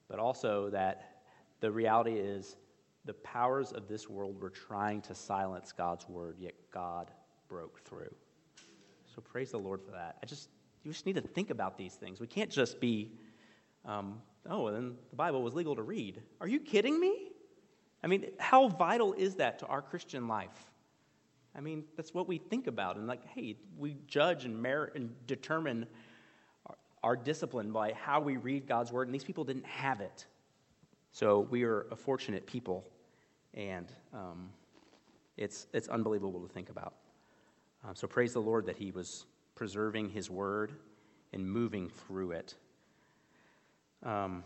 But also that the reality is the powers of this world were trying to silence God's word, yet God broke through. So praise the Lord for that. I just you just need to think about these things. We can't just be, um, oh, and the Bible was legal to read. Are you kidding me? I mean, how vital is that to our Christian life? I mean, that's what we think about. And like, hey, we judge and merit and determine our, discipline by how we read God's word, and these people didn't have it. So we are a fortunate people, and um, it's, it's unbelievable to think about. Um, so praise the Lord that He was preserving his word and moving through it. Um,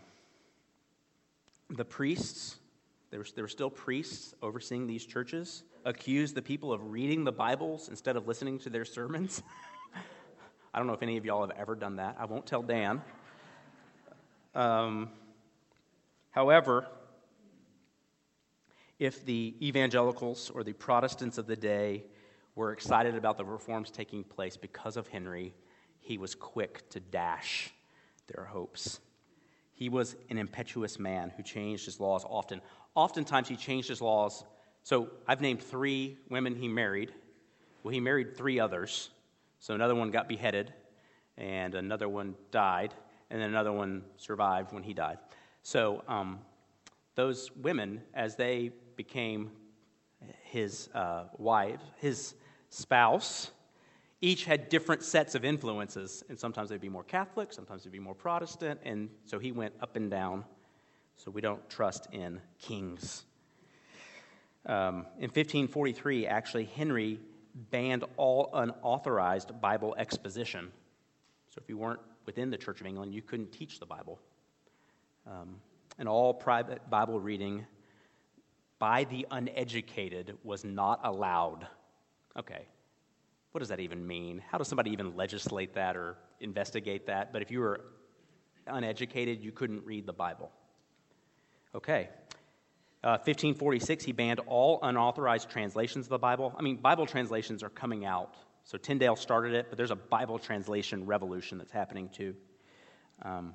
the priests, there were, there were still priests overseeing these churches, accused the people of reading the Bibles instead of listening to their sermons. I don't know if any of y'all have ever done that. I won't tell Dan. Um, however, if the evangelicals or the Protestants of the day were excited about the reforms taking place because of Henry, he was quick to dash their hopes. He was an impetuous man who changed his laws often. Oftentimes, he changed his laws. So, I've named three women he married. Well, he married three others. So, another one got beheaded, and another one died, and then another one survived when he died. So, um, those women, as they became his uh, wife, his spouse, each had different sets of influences. And sometimes they'd be more Catholic, sometimes they'd be more Protestant. And so he went up and down. So we don't trust in kings. Um, in 1543, actually, Henry banned all unauthorized Bible exposition. So if you weren't within the Church of England, you couldn't teach the Bible. Um, and all private Bible reading by the uneducated was not allowed. Okay, what does that even mean? How does somebody even legislate that or investigate that? But if you were uneducated, you couldn't read the Bible. Okay. Uh, 1546, he banned all unauthorized translations of the Bible. I mean, Bible translations are coming out. So Tyndale started it, but there's a Bible translation revolution that's happening too. Um,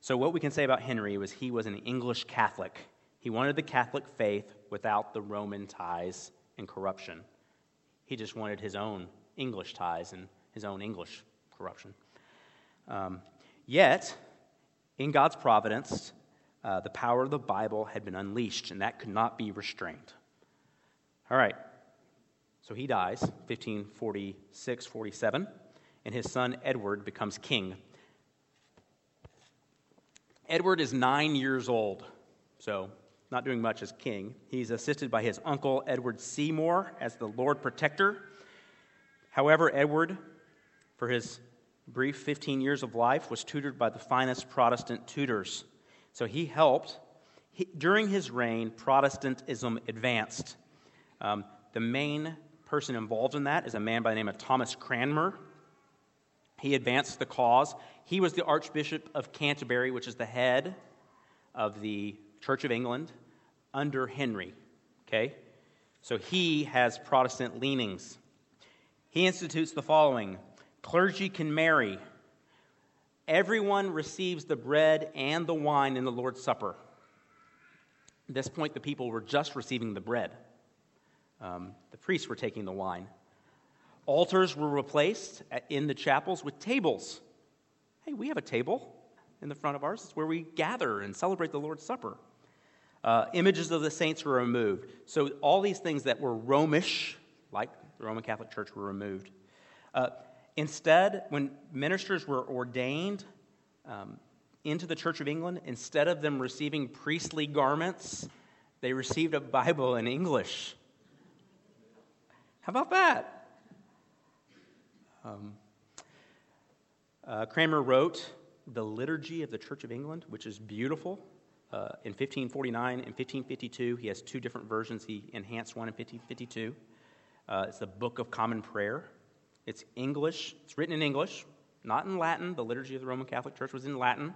so, what we can say about Henry was he was an English Catholic. He wanted the Catholic faith without the Roman ties and corruption. He just wanted his own English ties and his own English corruption. Um, yet, in God's providence, uh, the power of the Bible had been unleashed, and that could not be restrained. All right, so he dies, 1546 47, and his son Edward becomes king. Edward is nine years old, so not doing much as king. He's assisted by his uncle Edward Seymour as the Lord Protector. However, Edward, for his brief 15 years of life, was tutored by the finest Protestant tutors. So he helped. He, during his reign, Protestantism advanced. Um, the main person involved in that is a man by the name of Thomas Cranmer. He advanced the cause. He was the Archbishop of Canterbury, which is the head of the Church of England under Henry. Okay? So he has Protestant leanings. He institutes the following clergy can marry, everyone receives the bread and the wine in the Lord's Supper. At this point, the people were just receiving the bread, um, the priests were taking the wine. Altars were replaced in the chapels with tables. Hey, we have a table in the front of ours. It's where we gather and celebrate the Lord's Supper. Uh, images of the saints were removed. So all these things that were Romish, like the Roman Catholic Church, were removed. Uh, instead, when ministers were ordained um, into the Church of England, instead of them receiving priestly garments, they received a Bible in English. How about that? Um, uh, Cranmer wrote the Liturgy of the Church of England, which is beautiful. Uh, in 1549 and 1552, he has two different versions. He enhanced one in 1552. Uh, it's the Book of Common Prayer. It's English, it's written in English, not in Latin. The liturgy of the Roman Catholic Church was in Latin.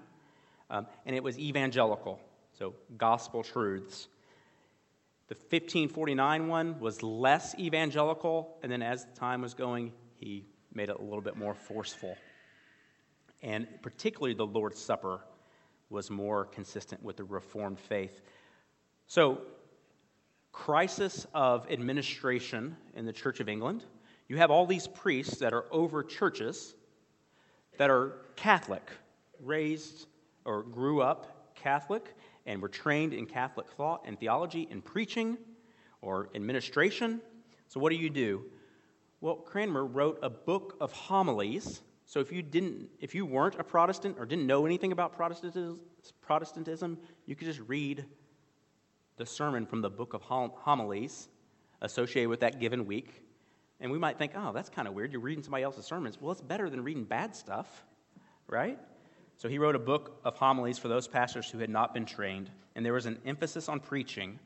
Um, and it was evangelical, so gospel truths. The 1549 one was less evangelical, and then as time was going, he made it a little bit more forceful. And particularly the Lord's Supper was more consistent with the Reformed faith. So, crisis of administration in the Church of England. You have all these priests that are over churches that are Catholic, raised or grew up Catholic, and were trained in Catholic thought and theology and preaching or administration. So, what do you do? Well, Cranmer wrote a book of homilies. So, if you didn't, if you weren't a Protestant or didn't know anything about Protestantism, you could just read the sermon from the book of homilies associated with that given week. And we might think, oh, that's kind of weird. You're reading somebody else's sermons. Well, it's better than reading bad stuff, right? So he wrote a book of homilies for those pastors who had not been trained, and there was an emphasis on preaching.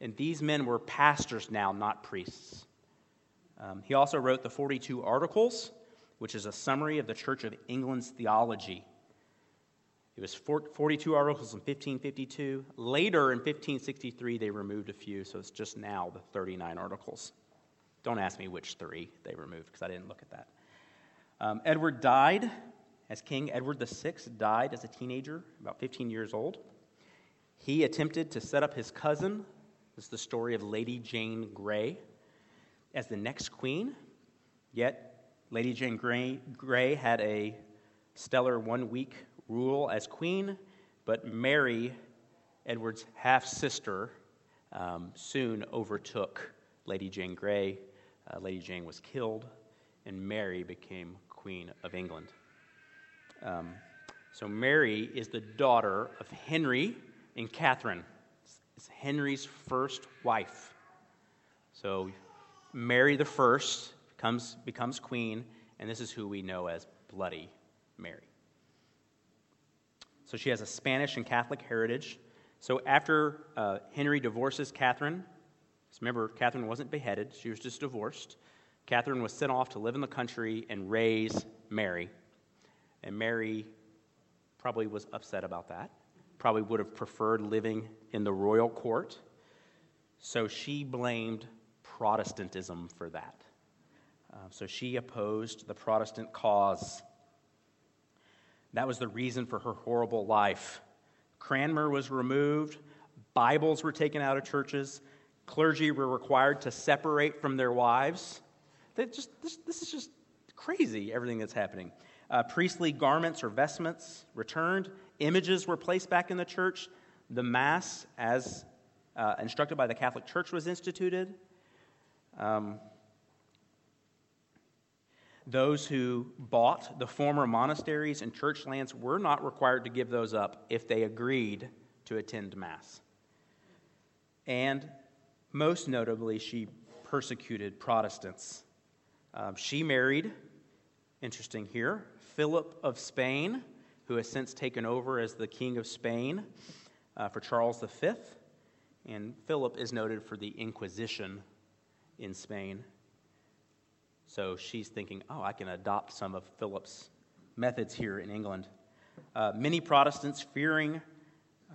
And these men were pastors now, not priests. Um, he also wrote the 42 Articles, which is a summary of the Church of England's theology. It was 42 articles in 1552. Later in 1563, they removed a few, so it's just now the 39 articles. Don't ask me which three they removed because I didn't look at that. Um, Edward died as king. Edward VI died as a teenager, about 15 years old. He attempted to set up his cousin, this is the story of Lady Jane Grey, as the next queen. Yet, Lady Jane Grey, Grey had a stellar one week rule as queen, but Mary, Edward's half sister, um, soon overtook Lady Jane Grey. Uh, Lady Jane was killed, and Mary became Queen of England. Um, so, Mary is the daughter of Henry and Catherine. It's Henry's first wife. So Mary the First becomes, becomes queen, and this is who we know as Bloody Mary. So she has a Spanish and Catholic heritage. So after uh, Henry divorces Catherine, remember, Catherine wasn't beheaded, she was just divorced. Catherine was sent off to live in the country and raise Mary. And Mary probably was upset about that, probably would have preferred living in the royal court. So she blamed Protestantism for that. Uh, so she opposed the Protestant cause. That was the reason for her horrible life. Cranmer was removed, Bibles were taken out of churches, clergy were required to separate from their wives. Just, this, this, is just crazy, everything that's happening. Uh, priestly garments or vestments returned, images were placed back in the church, the Mass, as uh, instructed by the Catholic Church, was instituted. Um, those who bought the former monasteries and church lands were not required to give those up if they agreed to attend Mass. And most notably, she persecuted Protestants. Um, she married, interesting here, Philip of Spain, who has since taken over as the King of Spain uh, for Charles V. And Philip is noted for the Inquisition in Spain. So she's thinking, oh, I can adopt some of Philip's methods here in England. Uh, many Protestants, fearing uh,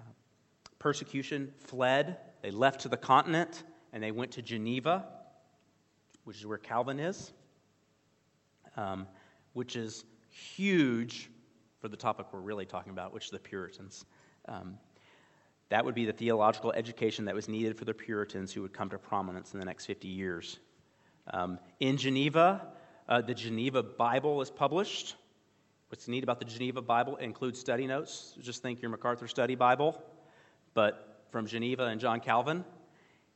persecution, fled. They left to the continent and they went to Geneva, which is where Calvin is, um, which is huge for the topic we're really talking about, which is the Puritans. Um, that would be the theological education that was needed for the Puritans who would come to prominence in the next 50 years. Um, in Geneva, uh, the Geneva Bible is published. What's neat about the Geneva Bible includes study notes. Just think your MacArthur Study Bible, but from Geneva and John Calvin.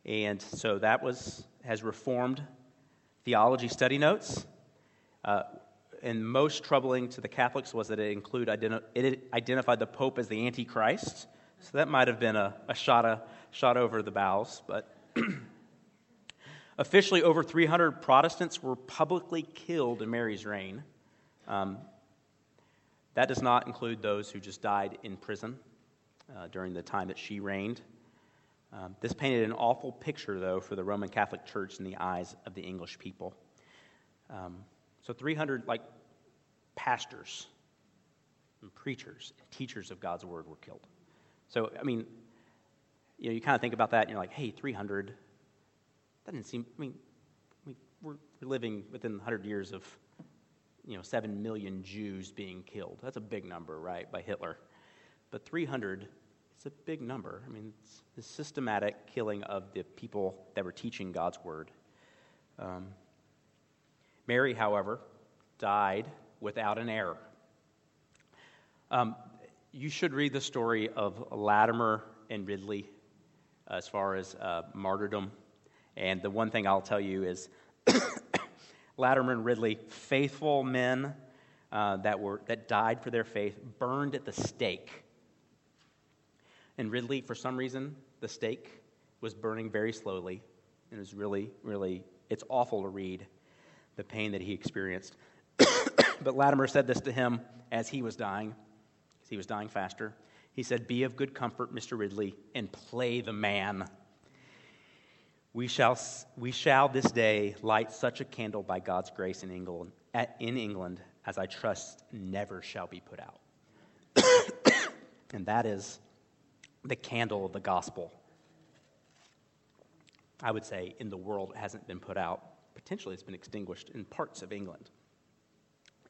And so that was has reformed theology study notes. Uh, and most troubling to the Catholics was that it include it identified the Pope as the Antichrist. So that might have been a, a shot, a shot over the bows, but Officially, over 300 Protestants were publicly killed in Mary's reign. Um, that does not include those who just died in prison uh, during the time that she reigned. Um, this painted an awful picture, though, for the Roman Catholic Church in the eyes of the English people. Um, so, 300 like pastors and preachers and teachers of God's word were killed. So, I mean, you know, you kind of think about that and you're like, hey, 300 that didn't seem, I mean, we're living within 100 years of, you know, 7 million Jews being killed. That's a big number, right, by Hitler. But 300, it's a big number. I mean, it's the systematic killing of the people that were teaching God's word. Um, Mary, however, died without an heir. Um, you should read the story of Latimer and Ridley as far as uh, martyrdom and the one thing I'll tell you is Latimer and Ridley, faithful men uh, that, were, that died for their faith, burned at the stake. And Ridley, for some reason, the stake was burning very slowly. And it was really, really, it's awful to read the pain that he experienced. but Latimer said this to him as he was dying, because he was dying faster. He said, Be of good comfort, Mr. Ridley, and play the man. We shall, we shall this day light such a candle by God's grace in England, in England as I trust never shall be put out. and that is the candle of the gospel. I would say in the world it hasn't been put out. Potentially it's been extinguished in parts of England.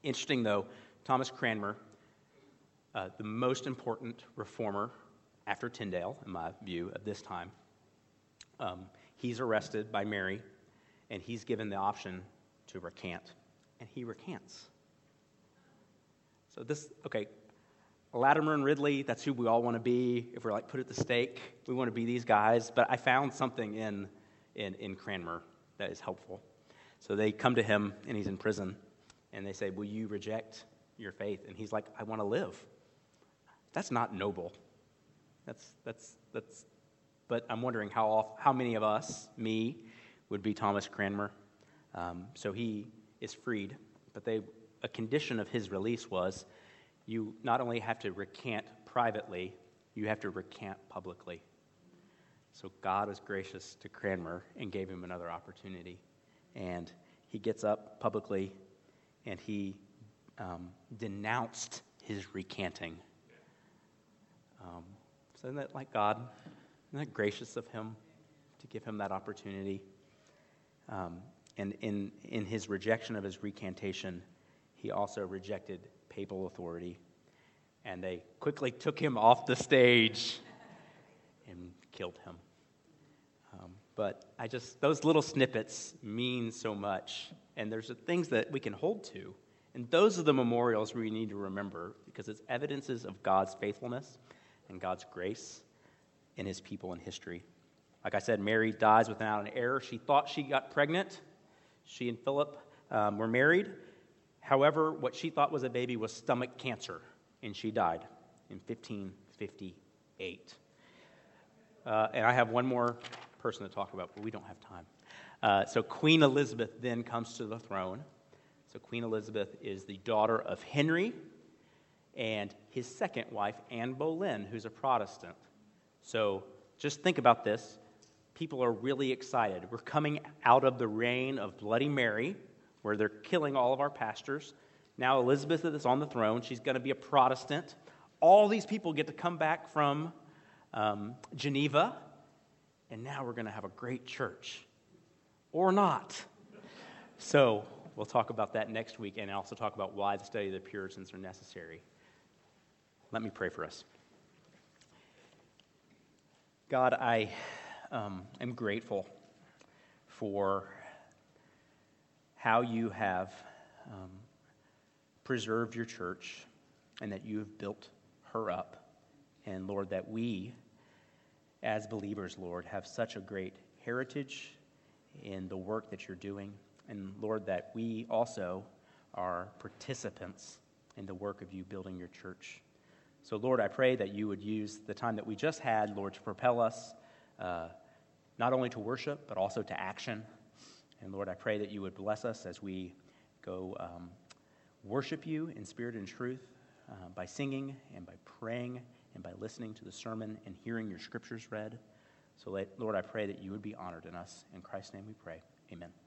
Interesting though, Thomas Cranmer, uh, the most important reformer after Tyndale, in my view, at this time, um, He's arrested by Mary, and he's given the option to recant, and he recants. So, this, okay, Latimer and Ridley, that's who we all want to be. If we're like put at the stake, we want to be these guys. But I found something in, in, in Cranmer that is helpful. So they come to him, and he's in prison, and they say, Will you reject your faith? And he's like, I want to live. That's not noble. That's, that's, that's but I'm wondering how, off, how many of us, me, would be Thomas Cranmer. Um, so he is freed, but they, a condition of his release was you not only have to recant privately, you have to recant publicly. So God was gracious to Cranmer and gave him another opportunity. And he gets up publicly and he um, denounced his recanting. Um, so isn't that like God? Isn't that gracious of him to give him that opportunity? Um, and in, in his rejection of his recantation, he also rejected papal authority. And they quickly took him off the stage and killed him. Um, but I just, those little snippets mean so much. And there's things that we can hold to. And those are the memorials we need to remember because it's evidences of God's faithfulness and God's grace in his people in history. Like I said, Mary dies without an heir. She thought she got pregnant. She and Philip um, were married. However, what she thought was a baby was stomach cancer, and she died in 1558. Uh, and I have one more person to talk about, but we don't have time. Uh, so Queen Elizabeth then comes to the throne. So Queen Elizabeth is the daughter of Henry and his second wife, Anne Boleyn, who's a Protestant. So just think about this. People are really excited. We're coming out of the reign of Bloody Mary, where they're killing all of our pastors. Now Elizabeth is on the throne. She's going to be a Protestant. All these people get to come back from um, Geneva, and now we're going to have a great church. Or not. So we'll talk about that next week and also talk about why the study of the Puritans are necessary. Let me pray for us. God, I um, am grateful for how you have um, preserved your church and that you have built her up. And Lord, that we, as believers, Lord, have such a great heritage in the work that you're doing. And Lord, that we also are participants in the work of you building your church. So, Lord, I pray that you would use the time that we just had, Lord, to propel us uh, not only to worship, but also to action. And Lord, I pray that you would bless us as we go um, worship you in spirit and truth uh, by singing and by praying and by listening to the sermon and hearing your scriptures read. So, Lord, I pray that you would be honored in us. In Christ's name we pray. Amen.